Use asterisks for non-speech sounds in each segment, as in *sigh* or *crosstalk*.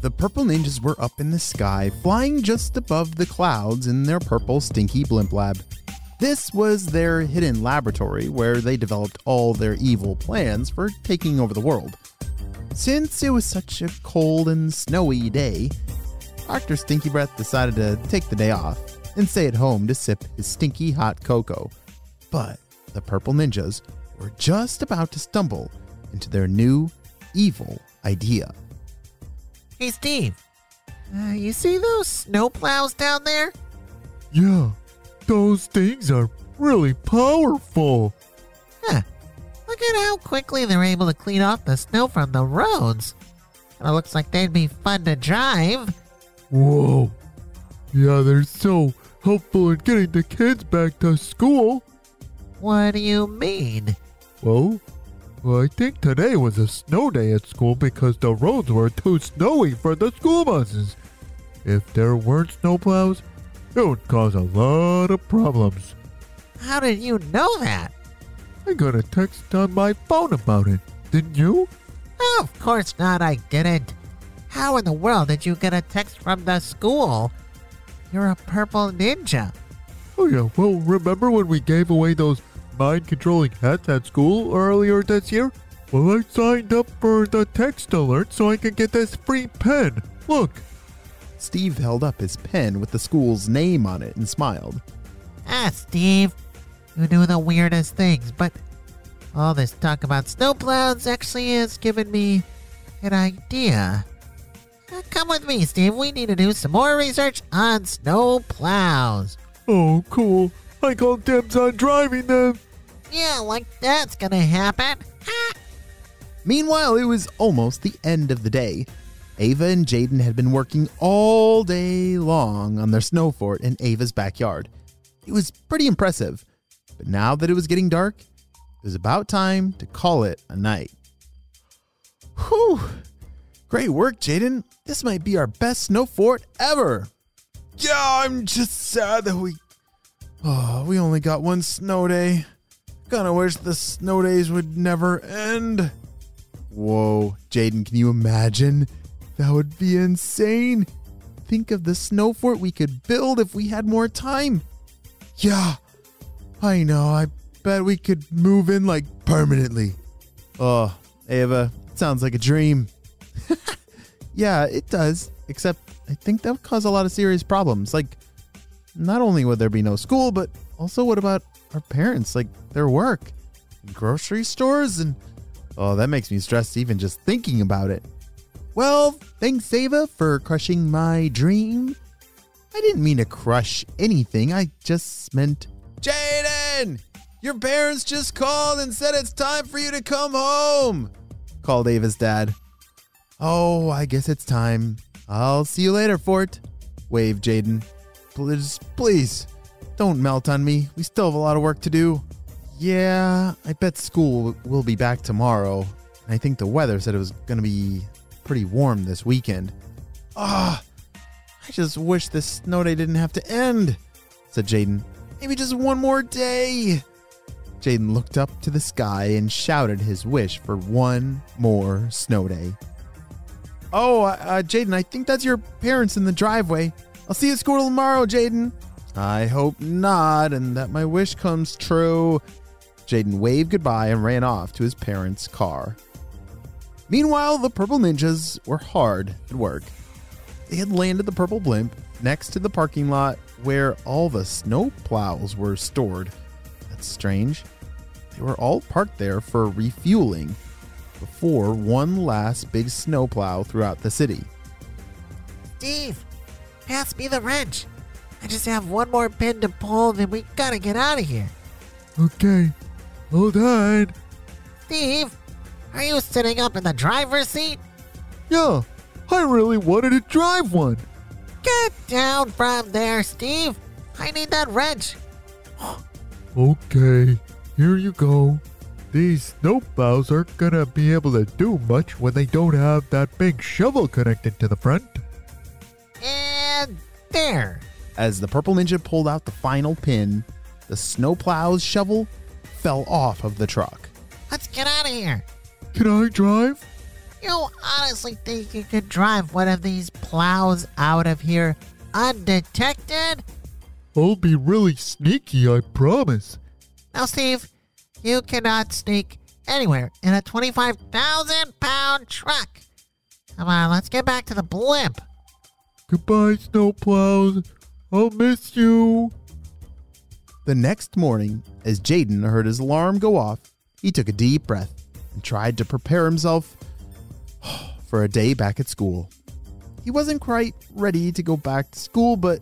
The purple ninjas were up in the sky, flying just above the clouds in their purple stinky blimp lab. This was their hidden laboratory where they developed all their evil plans for taking over the world. Since it was such a cold and snowy day, Dr. Stinky Breath decided to take the day off and stay at home to sip his stinky hot cocoa. But the purple ninjas were just about to stumble into their new evil idea. Hey, Steve. Uh, you see those snowplows down there? Yeah, those things are really powerful. Huh. Look at how quickly they're able to clean off the snow from the roads. And it looks like they'd be fun to drive. Whoa. Yeah, they're so helpful in getting the kids back to school. What do you mean? Well, well, I think today was a snow day at school because the roads were too snowy for the school buses. If there weren't snowplows, it would cause a lot of problems. How did you know that? I got a text on my phone about it. Didn't you? Oh, of course not, I didn't. How in the world did you get a text from the school? You're a purple ninja. Oh, yeah. Well, remember when we gave away those mind controlling hats at school earlier this year? Well, I signed up for the text alert so I could get this free pen. Look. Steve held up his pen with the school's name on it and smiled. Ah, Steve. You do the weirdest things, but all this talk about snowplows actually has given me an idea. Uh, Come with me, Steve. We need to do some more research on snowplows. Oh, cool. I call dibs on driving them. Yeah, like that's gonna happen. Ha! Meanwhile, it was almost the end of the day. Ava and Jaden had been working all day long on their snow fort in Ava's backyard. It was pretty impressive, but now that it was getting dark, it was about time to call it a night. Whew! Great work, Jaden. This might be our best snow fort ever. Yeah, I'm just sad that we. Oh, *sighs* we only got one snow day. Kinda wish the snow days would never end. Whoa, Jaden, can you imagine? That would be insane. Think of the snow fort we could build if we had more time. Yeah, I know. I bet we could move in like permanently. Oh, Ava, sounds like a dream. *laughs* yeah, it does. Except I think that would cause a lot of serious problems. Like, not only would there be no school, but also what about our parents? Like, their work, grocery stores, and oh, that makes me stressed even just thinking about it. Well, thanks, Ava, for crushing my dream. I didn't mean to crush anything. I just meant. Jaden! Your parents just called and said it's time for you to come home, called Ava's dad. Oh, I guess it's time. I'll see you later, Fort, waved Jaden. Please, please, don't melt on me. We still have a lot of work to do. Yeah, I bet school will be back tomorrow. I think the weather said it was going to be pretty warm this weekend. Ah, I just wish this snow day didn't have to end, said Jaden. Maybe just one more day. Jaden looked up to the sky and shouted his wish for one more snow day. Oh, uh, Jaden, I think that's your parents in the driveway. I'll see you at school tomorrow, Jaden. I hope not, and that my wish comes true. Jaden waved goodbye and ran off to his parents' car. Meanwhile, the purple ninjas were hard at work. They had landed the purple blimp next to the parking lot where all the snow plows were stored. That's strange. They were all parked there for refueling before one last big snowplow throughout the city. Steve, pass me the wrench. I just have one more pin to pull, then we gotta get out of here. Okay, hold on. Steve, are you sitting up in the driver's seat? Yeah, I really wanted to drive one. Get down from there, Steve. I need that wrench. Okay, here you go. These snowplows aren't gonna be able to do much when they don't have that big shovel connected to the front. And there. As the purple ninja pulled out the final pin, the snowplow's shovel fell off of the truck. Let's get out of here. Can I drive? You honestly think you could drive one of these plows out of here undetected? I'll be really sneaky, I promise. Now, Steve, you cannot sneak anywhere in a 25,000 pound truck. Come on, let's get back to the blimp. Goodbye, snowplows. I'll miss you. The next morning, as Jaden heard his alarm go off, he took a deep breath and tried to prepare himself *sighs* for a day back at school. He wasn't quite ready to go back to school, but,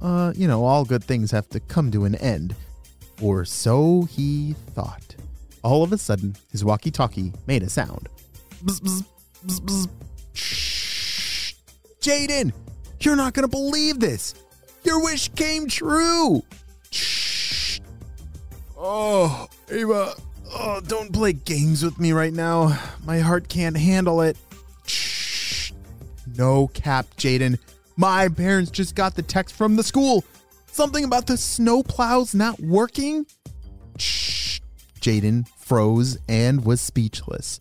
uh, you know, all good things have to come to an end. Or so he thought. All of a sudden, his walkie talkie made a sound. Bzz, bzz, bzz. Jaden, you're not going to believe this. Your wish came true. Shh. Oh, Ava, oh, don't play games with me right now. My heart can't handle it. Shh. No cap, Jaden. My parents just got the text from the school. Something about the snow plows not working? Shh. Jaden froze and was speechless.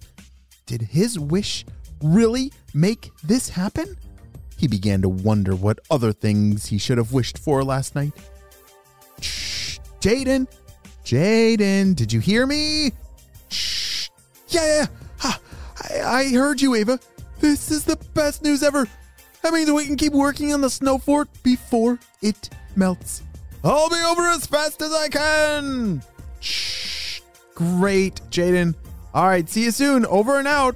Did his wish really make this happen? He began to wonder what other things he should have wished for last night. Shh. Jaden! Jaden, did you hear me? Shh. Yeah. Ha. I, I heard you, Ava. This is the best news ever. That means we can keep working on the snow fort before it melts. I'll be over as fast as I can. Shh. Great, Jaden. All right, see you soon. Over and out.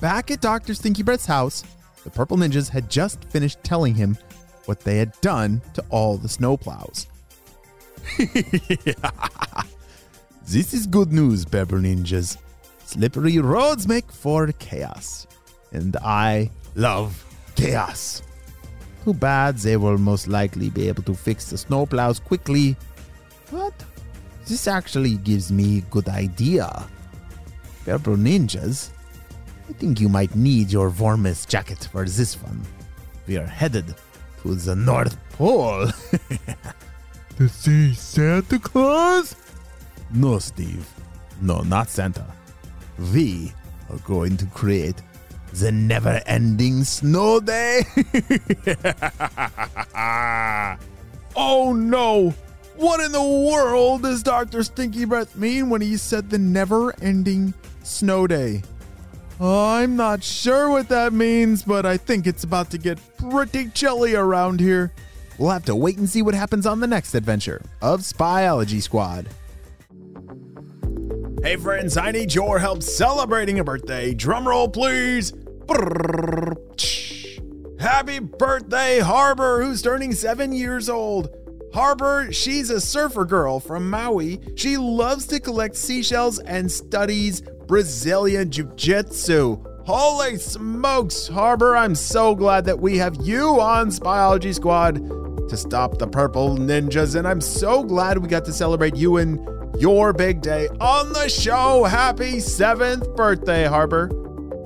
Back at Dr. Stinky Breath's house, the Purple Ninjas had just finished telling him what they had done to all the snowplows. *laughs* this is good news, Purple Ninjas. Slippery roads make for chaos, and I love chaos. Too bad they will most likely be able to fix the snowplows quickly, but this actually gives me a good idea. Purple Ninjas, I think you might need your warmest jacket for this one. We are headed to the North Pole. *laughs* To see Santa Claus? no, Steve. No, not Santa. We are going to create the never ending snow day. *laughs* oh no! What in the world does Dr. Stinky Breath mean when he said the never ending snow day? I'm not sure what that means, but I think it's about to get pretty chilly around here. We'll have to wait and see what happens on the next adventure of Spyology Squad. Hey friends, I need your help celebrating a birthday. Drum roll, please. Happy birthday, Harbor, who's turning seven years old. Harbor, she's a surfer girl from Maui. She loves to collect seashells and studies Brazilian Jiu Jitsu. Holy smokes, Harbor, I'm so glad that we have you on Spyology Squad to stop the purple ninjas, and I'm so glad we got to celebrate you and your big day on the show. Happy seventh birthday, Harbor.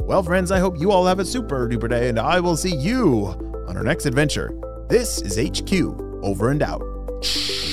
Well, friends, I hope you all have a super duper day, and I will see you on our next adventure. This is HQ, over and out you